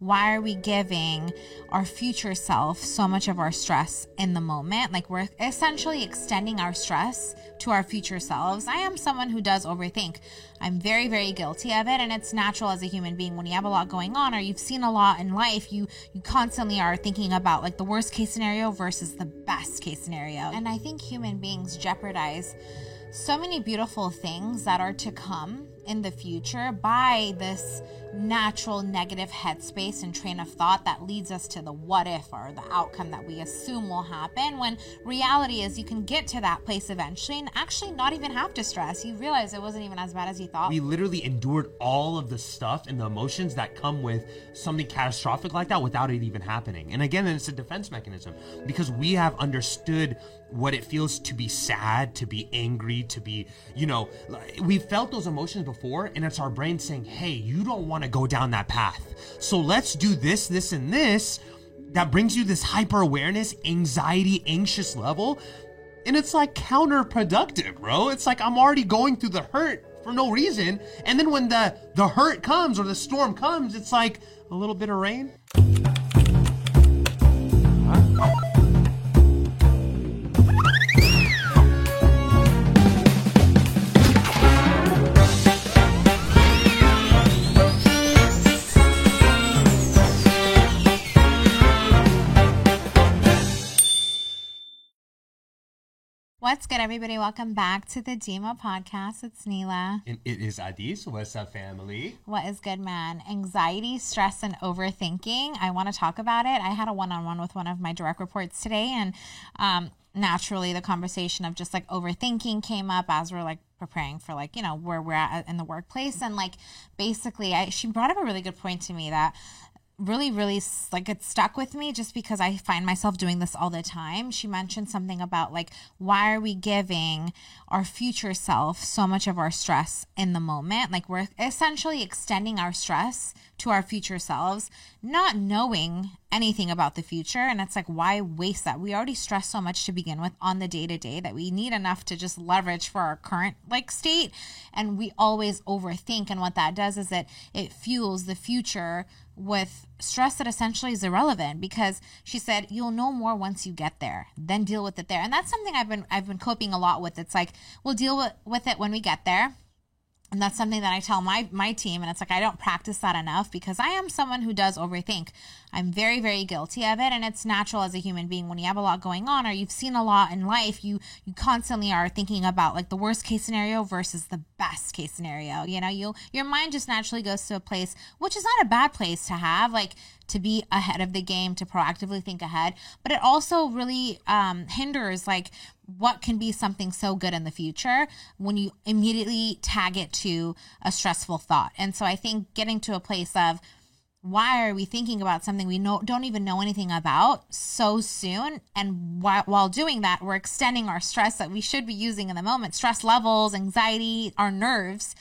why are we giving our future self so much of our stress in the moment? Like we're essentially extending our stress to our future selves. I am someone who does overthink. I'm very, very guilty of it. And it's natural as a human being when you have a lot going on or you've seen a lot in life, you, you constantly are thinking about like the worst case scenario versus the best case scenario. And I think human beings jeopardize so many beautiful things that are to come in the future by this natural negative headspace and train of thought that leads us to the what if or the outcome that we assume will happen when reality is you can get to that place eventually and actually not even have to stress. You realize it wasn't even as bad as you thought. We literally endured all of the stuff and the emotions that come with something catastrophic like that without it even happening. And again it's a defense mechanism because we have understood what it feels to be sad to be angry to be you know we felt those emotions before and it's our brain saying hey you don't want to go down that path. So let's do this, this, and this that brings you this hyper awareness, anxiety, anxious level. And it's like counterproductive, bro. It's like I'm already going through the hurt for no reason. And then when the, the hurt comes or the storm comes, it's like a little bit of rain. What's good, everybody? Welcome back to the Dimah podcast. It's Neela. And it is Adis. What's up, family? What is good, man? Anxiety, stress, and overthinking. I want to talk about it. I had a one on one with one of my direct reports today, and um, naturally, the conversation of just like overthinking came up as we're like preparing for like you know where we're at in the workplace and like basically I, she brought up a really good point to me that really really like it stuck with me just because i find myself doing this all the time. She mentioned something about like why are we giving our future self so much of our stress in the moment? Like we're essentially extending our stress to our future selves not knowing anything about the future. And it's like why waste that? We already stress so much to begin with on the day to day that we need enough to just leverage for our current like state. And we always overthink. And what that does is that it fuels the future with stress that essentially is irrelevant because she said you'll know more once you get there. Then deal with it there. And that's something i've been i've been coping a lot with. It's like we'll deal with, with it when we get there and that's something that I tell my my team and it's like I don't practice that enough because I am someone who does overthink. I'm very very guilty of it and it's natural as a human being when you have a lot going on or you've seen a lot in life you you constantly are thinking about like the worst case scenario versus the best case scenario. You know, you your mind just naturally goes to a place which is not a bad place to have like to be ahead of the game to proactively think ahead, but it also really um, hinders like what can be something so good in the future when you immediately tag it to a stressful thought. And so I think getting to a place of why are we thinking about something we know don't even know anything about so soon? And while, while doing that we're extending our stress that we should be using in the moment. Stress levels anxiety our nerves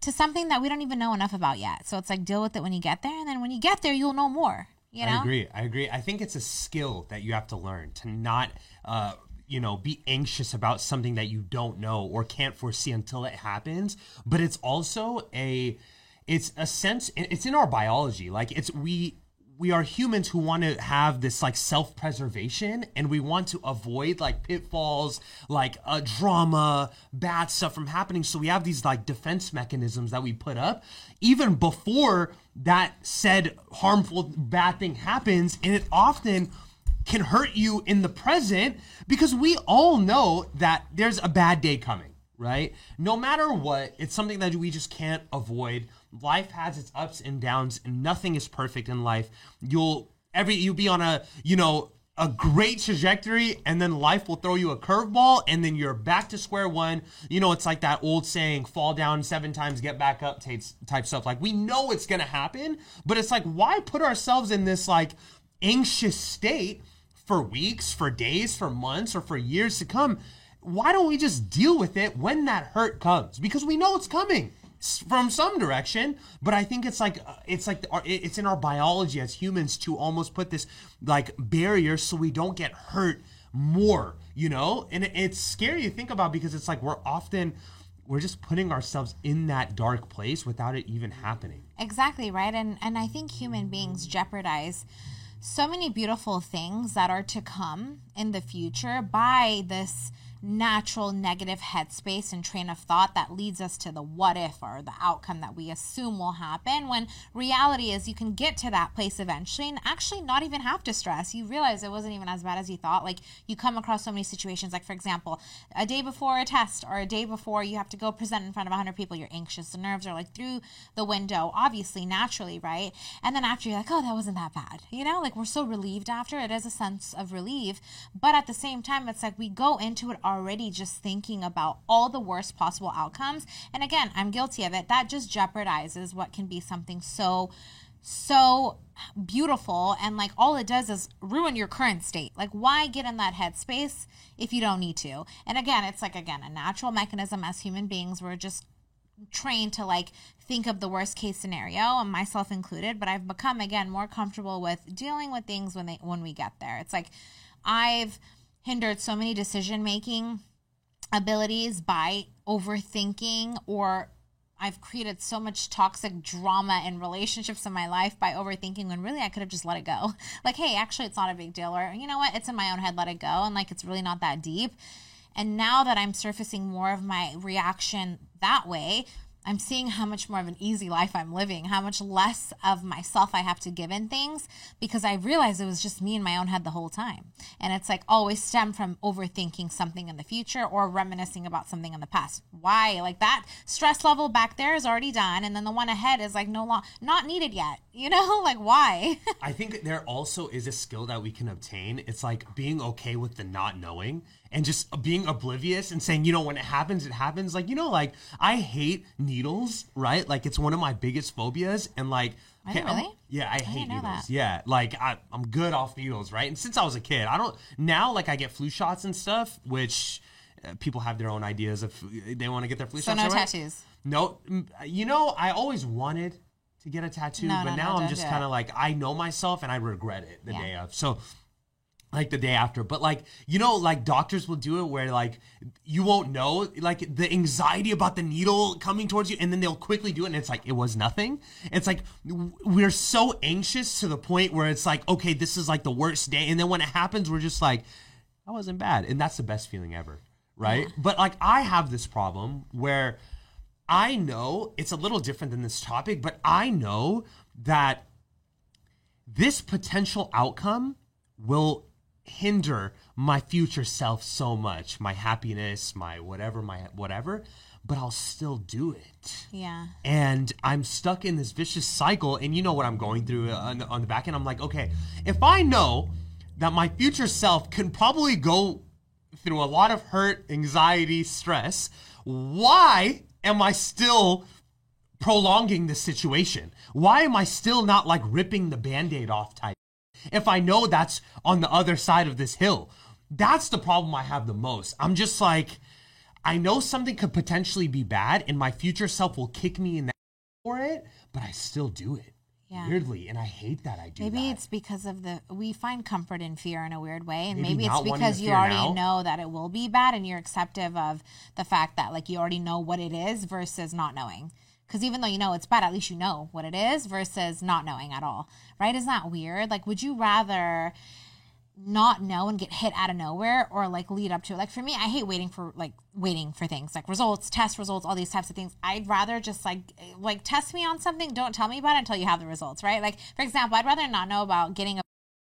to something that we don't even know enough about yet so it's like deal with it when you get there and then when you get there you'll know more you know? I agree. I agree. I think it's a skill that you have to learn to not uh, you know, be anxious about something that you don't know or can't foresee until it happens. But it's also a, it's a sense, it's in our biology. Like it's, we, we are humans who want to have this like self-preservation and we want to avoid like pitfalls like uh, drama bad stuff from happening so we have these like defense mechanisms that we put up even before that said harmful bad thing happens and it often can hurt you in the present because we all know that there's a bad day coming, right? No matter what, it's something that we just can't avoid. Life has its ups and downs and nothing is perfect in life. You'll every you'll be on a, you know, a great trajectory and then life will throw you a curveball and then you're back to square one. You know, it's like that old saying, fall down seven times, get back up type, type stuff. Like we know it's to happen, but it's like, why put ourselves in this like anxious state for weeks, for days, for months, or for years to come. Why don't we just deal with it when that hurt comes? Because we know it's coming from some direction but i think it's like uh, it's like it's in our biology as humans to almost put this like barrier so we don't get hurt more you know and it's scary to think about because it's like we're often we're just putting ourselves in that dark place without it even happening. Exactly, right? And and I think human beings jeopardize so many beautiful things that are to come in the future by this natural negative headspace and train of thought that leads us to the what if or the outcome that we assume will happen when reality is you can get to that place eventually and actually not even have to stress. You realize it wasn't even as bad as you thought. Like you come across so many situations like for example a day before a test or a day before you have to go present in front of 100 people you're anxious the nerves are like through the window obviously naturally right? And then after you're like oh that wasn't that bad you know? Like we're so relieved after it is a sense of relief. But at the same time it's like we go into it already just thinking about all the worst possible outcomes. And again, I'm guilty of it. That just jeopardizes what can be something so so beautiful and like all it does is ruin your current state like why get in that headspace if you don't need to and again it's like again a natural mechanism as human beings we're just trained to like think of the worst case scenario and myself included but i've become again more comfortable with dealing with things when they when we get there it's like i've hindered so many decision making abilities by overthinking or I've created so much toxic drama in relationships in my life by overthinking when really I could have just let it go. Like, hey, actually, it's not a big deal. Or, you know what? It's in my own head, let it go. And like, it's really not that deep. And now that I'm surfacing more of my reaction that way, I'm seeing how much more of an easy life I'm living, how much less of myself I have to give in things because I realized it was just me in my own head the whole time. And it's like always stem from overthinking something in the future or reminiscing about something in the past. Why? Like that stress level back there is already done and then the one ahead is like no long not needed yet. You know, like why? I think there also is a skill that we can obtain. It's like being okay with the not knowing and just being oblivious and saying, you know, when it happens, it happens. Like, you know, like I hate needles, right? Like it's one of my biggest phobias. And like, okay, really? yeah, I, I hate needles. Yeah, like I, I'm good off needles, right? And since I was a kid, I don't now like I get flu shots and stuff, which uh, people have their own ideas if they want to get their flu so shots. So no tattoos. No, you know, I always wanted to get a tattoo, no, but no, now no, I'm just kind of like I know myself and I regret it the yeah. day of. So like the day after but like you know like doctors will do it where like you won't know like the anxiety about the needle coming towards you and then they'll quickly do it and it's like it was nothing it's like we're so anxious to the point where it's like okay this is like the worst day and then when it happens we're just like that wasn't bad and that's the best feeling ever right yeah. but like i have this problem where i know it's a little different than this topic but i know that this potential outcome will hinder my future self so much, my happiness, my whatever, my whatever, but I'll still do it. Yeah. And I'm stuck in this vicious cycle. And you know what I'm going through uh, on the, on the back end? I'm like, okay, if I know that my future self can probably go through a lot of hurt, anxiety, stress, why am I still prolonging this situation? Why am I still not like ripping the band aid off type? if I know that's on the other side of this hill. That's the problem I have the most. I'm just like, I know something could potentially be bad, and my future self will kick me in the for it, but I still do it. Yeah. Weirdly, and I hate that I do. Maybe that. it's because of the we find comfort in fear in a weird way, and maybe, maybe it's because you already now. know that it will be bad, and you're acceptive of the fact that like you already know what it is versus not knowing. Because even though you know it's bad, at least you know what it is versus not knowing at all, right? Isn't that weird? Like, would you rather not know and get hit out of nowhere or like lead up to it? Like, for me, I hate waiting for like waiting for things like results, test results, all these types of things. I'd rather just like like test me on something. Don't tell me about it until you have the results, right? Like, for example, I'd rather not know about getting a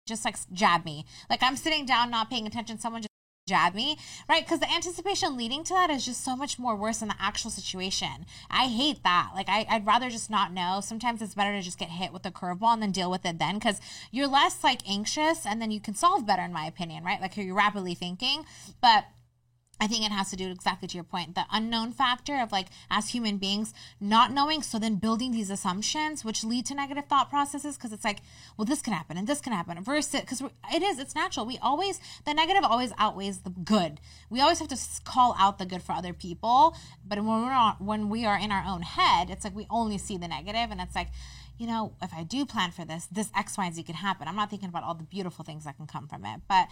just like jab me. Like I'm sitting down, not paying attention. Someone just jab me, right? Because the anticipation leading to that is just so much more worse than the actual situation. I hate that. Like, I, would rather just not know. Sometimes it's better to just get hit with a curveball and then deal with it then because you're less like anxious and then you can solve better, in my opinion, right? Like, you're rapidly thinking. But I think it has to do exactly to your point, the unknown factor of like as human beings not knowing, so then building these assumptions which lead to negative thought processes because it's like, well, this can happen and this can happen versus because it is it's natural. We always the negative always outweighs the good. We always have to call out the good for other people, but when we're not when we are in our own head, it's like we only see the negative, and it's like you know, if I do plan for this, this X, Y, and Z can happen. I'm not thinking about all the beautiful things that can come from it. But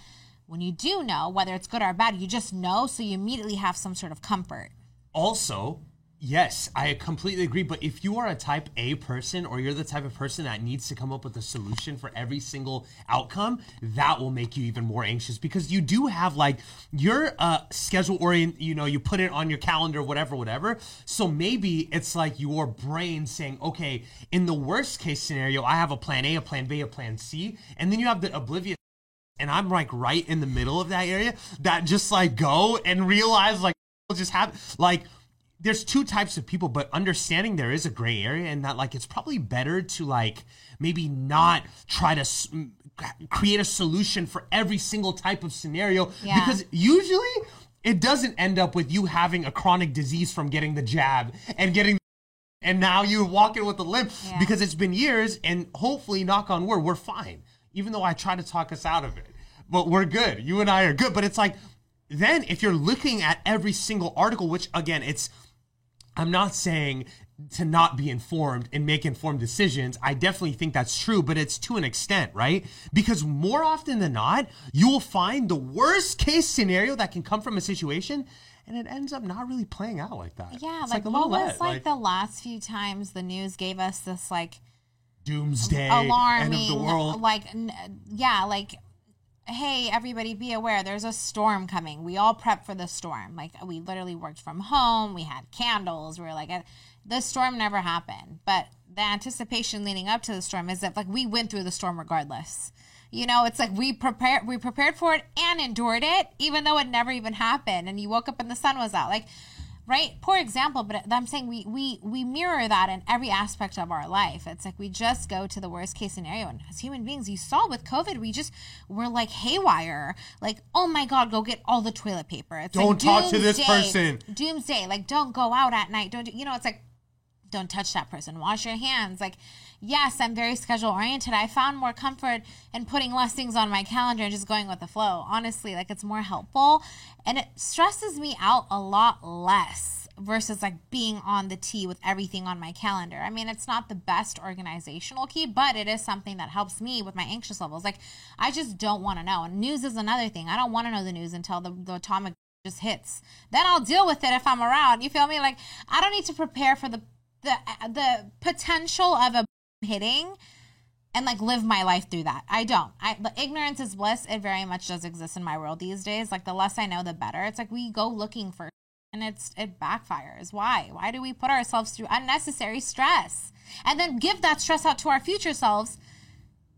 when you do know, whether it's good or bad, you just know, so you immediately have some sort of comfort. also yes i completely agree but if you are a type a person or you're the type of person that needs to come up with a solution for every single outcome that will make you even more anxious because you do have like your uh schedule orient you know you put it on your calendar whatever whatever so maybe it's like your brain saying okay in the worst case scenario i have a plan a a plan b a plan c and then you have the oblivious and I'm like right in the middle of that area that just like go and realize like just have like there's two types of people but understanding there is a gray area and that like it's probably better to like maybe not try to s- create a solution for every single type of scenario Yeah. because usually it doesn't end up with you having a chronic disease from getting the jab and getting and now you're walking with a limp Yeah. because it's been years and hopefully knock on wood we're fine even though i try to talk us out of it. But we're good. You and i are good. But it's like then if you're looking at every single article which again it's i'm not saying to not be informed and make informed decisions. I definitely think that's true but it's to an extent right? Because more often than not you will find the worst case scenario that can come from a situation and it ends up not really playing out like that. Yeah, it's like, a what was let, like, the last few times the news gave us this like doomsday alarming, end of the world like yeah, like hey everybody be aware there's a storm coming. We all prep for the storm. Like we literally worked from home. We had candles. We were like, the storm never happened, but the anticipation leading up to the storm is that like we went through the storm regardless. You know, it's like we prepared we prepared for it and endured it, even though it never even happened. And you woke up and the sun was out. Like right? Poor example but i'm saying we we we mirror that in every aspect of our life. It's like we just go to the worst case scenario. And as human beings you saw with covid we just we're like haywire. Like oh my god go get all the toilet paper. It's Don't talk to this person. doomsday. Like don't go out at night. Don't do, you know it's like don't touch that person. Wash your hands. Like yes i'm very schedule oriented i found more comfort in putting less things on my calendar and just going with the flow. Honestly like it's more helpful and it stresses me out a lot less versus like being on the tee with everything on my calendar. I mean it's not the best organizational key but it is something that helps me with my anxious levels. Like i just don't want to know and news is another thing. I don't want to know the news until the, the atomic just hits. Then i'll deal with it if i'm around. You feel me? Like i don't need to prepare for the the the potential of a hitting and like live my life through that. I don't. I the ignorance is bliss. It very much does exist in my world these days. Like the less I know, the better. It's like we go looking for and it's it backfires. Why? Why do we put ourselves through unnecessary stress and then give that stress out to our future selves?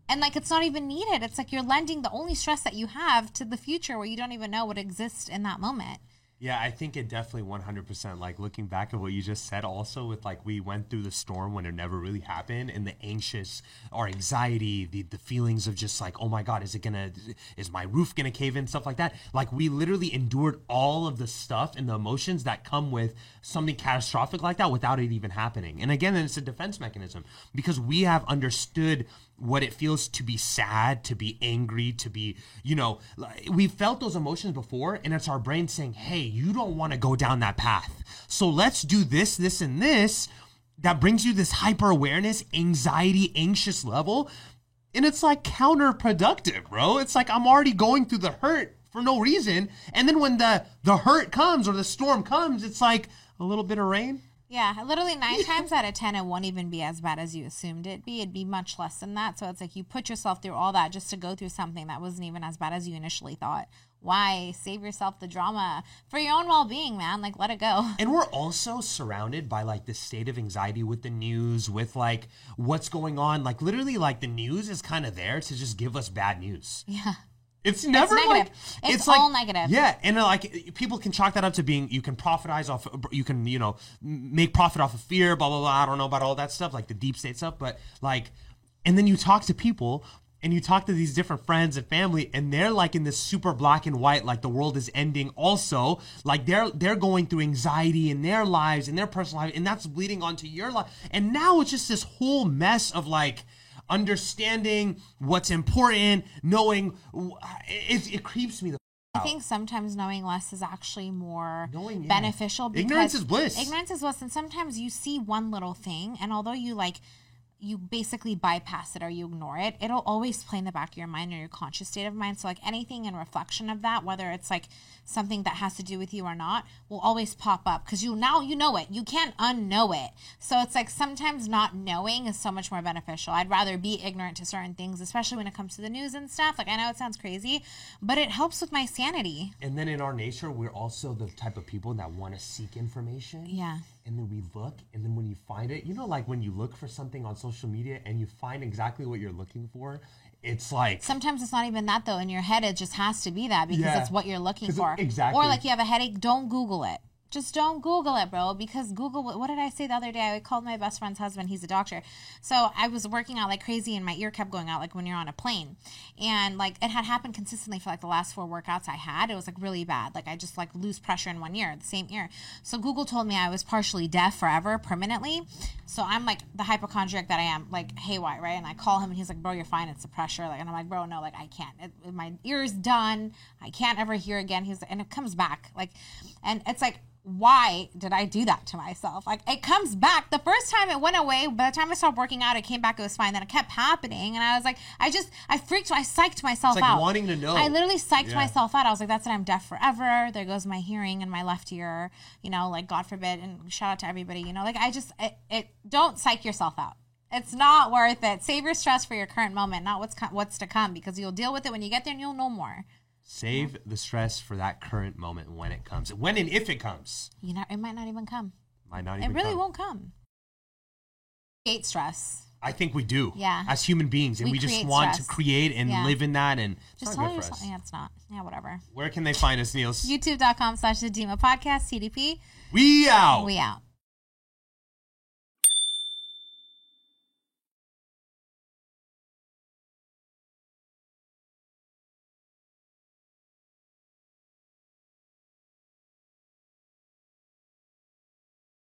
And like it's not even needed. It's like you're lending the only stress that you have to the future where you don't even know what exists in that moment. Yeah, I think it definitely 100%. Like looking back at what you just said, also with like we went through the storm when it never really happened, and the anxious or anxiety, the the feelings of just like, oh my god, is it gonna, is my roof gonna cave in, stuff like that. Like we literally endured all of the stuff and the emotions that come with something catastrophic like that without it even happening. And again, it's a defense mechanism because we have understood what it feels to be sad, to be angry, to be, you know, we've felt those emotions before, and it's our brain saying, hey, you don't want to go down that path. So let's do this, this, and this that brings you this hyper awareness, anxiety, anxious level. And it's like counterproductive, bro. It's like I'm already going through the hurt for no reason. And then when the the hurt comes or the storm comes, it's like a little bit of rain. Yeah, literally nine times out of ten, it won't even be as bad as you assumed it'd be. It'd be much less than that. So it's like you put yourself through all that just to go through something that wasn't even as bad as you initially thought. Why save yourself the drama for your own well being, man? Like, let it go. And we're also surrounded by like this state of anxiety with the news, with like what's going on. Like literally, like the news is kind of there to just give us bad news. Yeah. It's never negative. like It's like- all negative. Yeah, and uh, like people can chalk that up to being you can profitize off, you can you know make profit off of fear, blah blah blah. I don't know about all that stuff, like the deep state stuff, but like, and then you talk to people and you talk to these different friends and family, and they're like in this super black and white, like the world is ending. Also, like they're they're going through anxiety in their lives and their personal life, and that's bleeding onto your life. And now it's just this whole mess of like understanding what's important, knowing it, it creeps me the I think sometimes knowing less is actually more Knowing, yeah. beneficial. Because Ignorance is bliss. Ignorance is bliss, and sometimes you see one little thing, and although you like you basically bypass it or you ignore it, it'll always play in the back of your mind or your conscious state of mind. So, like anything in reflection of that, whether it's like something that has to do with you or not, will always pop up because you now you know it. You can't unknow it. So, it's like sometimes not knowing is so much more beneficial. I'd rather be ignorant to certain things, especially when it comes to the news and stuff. Like, I know it sounds crazy, but it helps with my sanity. And then in our nature, we're also the type of people that want to seek information. Yeah. And then we look, and then when you find it, you know, like when you look for something on social media and you find exactly what you're looking for, it's like Sometimes it's not even that though. In your head, it just has to be that because Yeah. it's what you're looking 'Cause it- for. exactly. Or like you have a headache, don't Google it. Just don't Google it, bro. Because Google, what did I say the other day? I called my best friend's husband. He's a doctor. So I was working out like crazy and my ear kept going out like when you're on a plane. And like it had happened consistently for like the last four workouts I had. It was like really bad. Like I just like lose pressure in one ear, the same ear. So Google told me I was partially deaf forever, permanently. So I'm like the hypochondriac that I am, like haywire, right? And I call him and he's like, bro, you're fine. It's the pressure. Like, and I'm like, bro, no, like I can't. It, my ear's done. I can't ever hear again. He's and it comes back. Like, and it's like, why did I do that to myself? Like it comes back. The first time it went away. By the time I stopped working out, it came back. It was fine. Then it kept happening, and I was like, I just, I freaked. I psyched myself It's like out. wanting to know. I literally psyched Yeah. myself out. I was like, that's it. I'm deaf forever. There goes my hearing in my left ear. You know, like God forbid. And shout out to everybody. You know, like I just, it, it don't psych yourself out. It's not worth it. Save your stress for your current moment, not what's co- what's to come, because you'll deal with it when you get there, and you'll know more. Save the stress for that current moment when it comes, when and if it comes. You know, it might not even come. Might not even It really come. won't come. Create stress. I think we do. Yeah. As human beings, and We we, just want stress. to create and Yeah. live in that, and it's Just tell yourself. us. Yeah, it's not. Yeah, whatever. Where can they find us, Niels? YouTube.com slash the Dimah Podcast, CDP. we out. We out.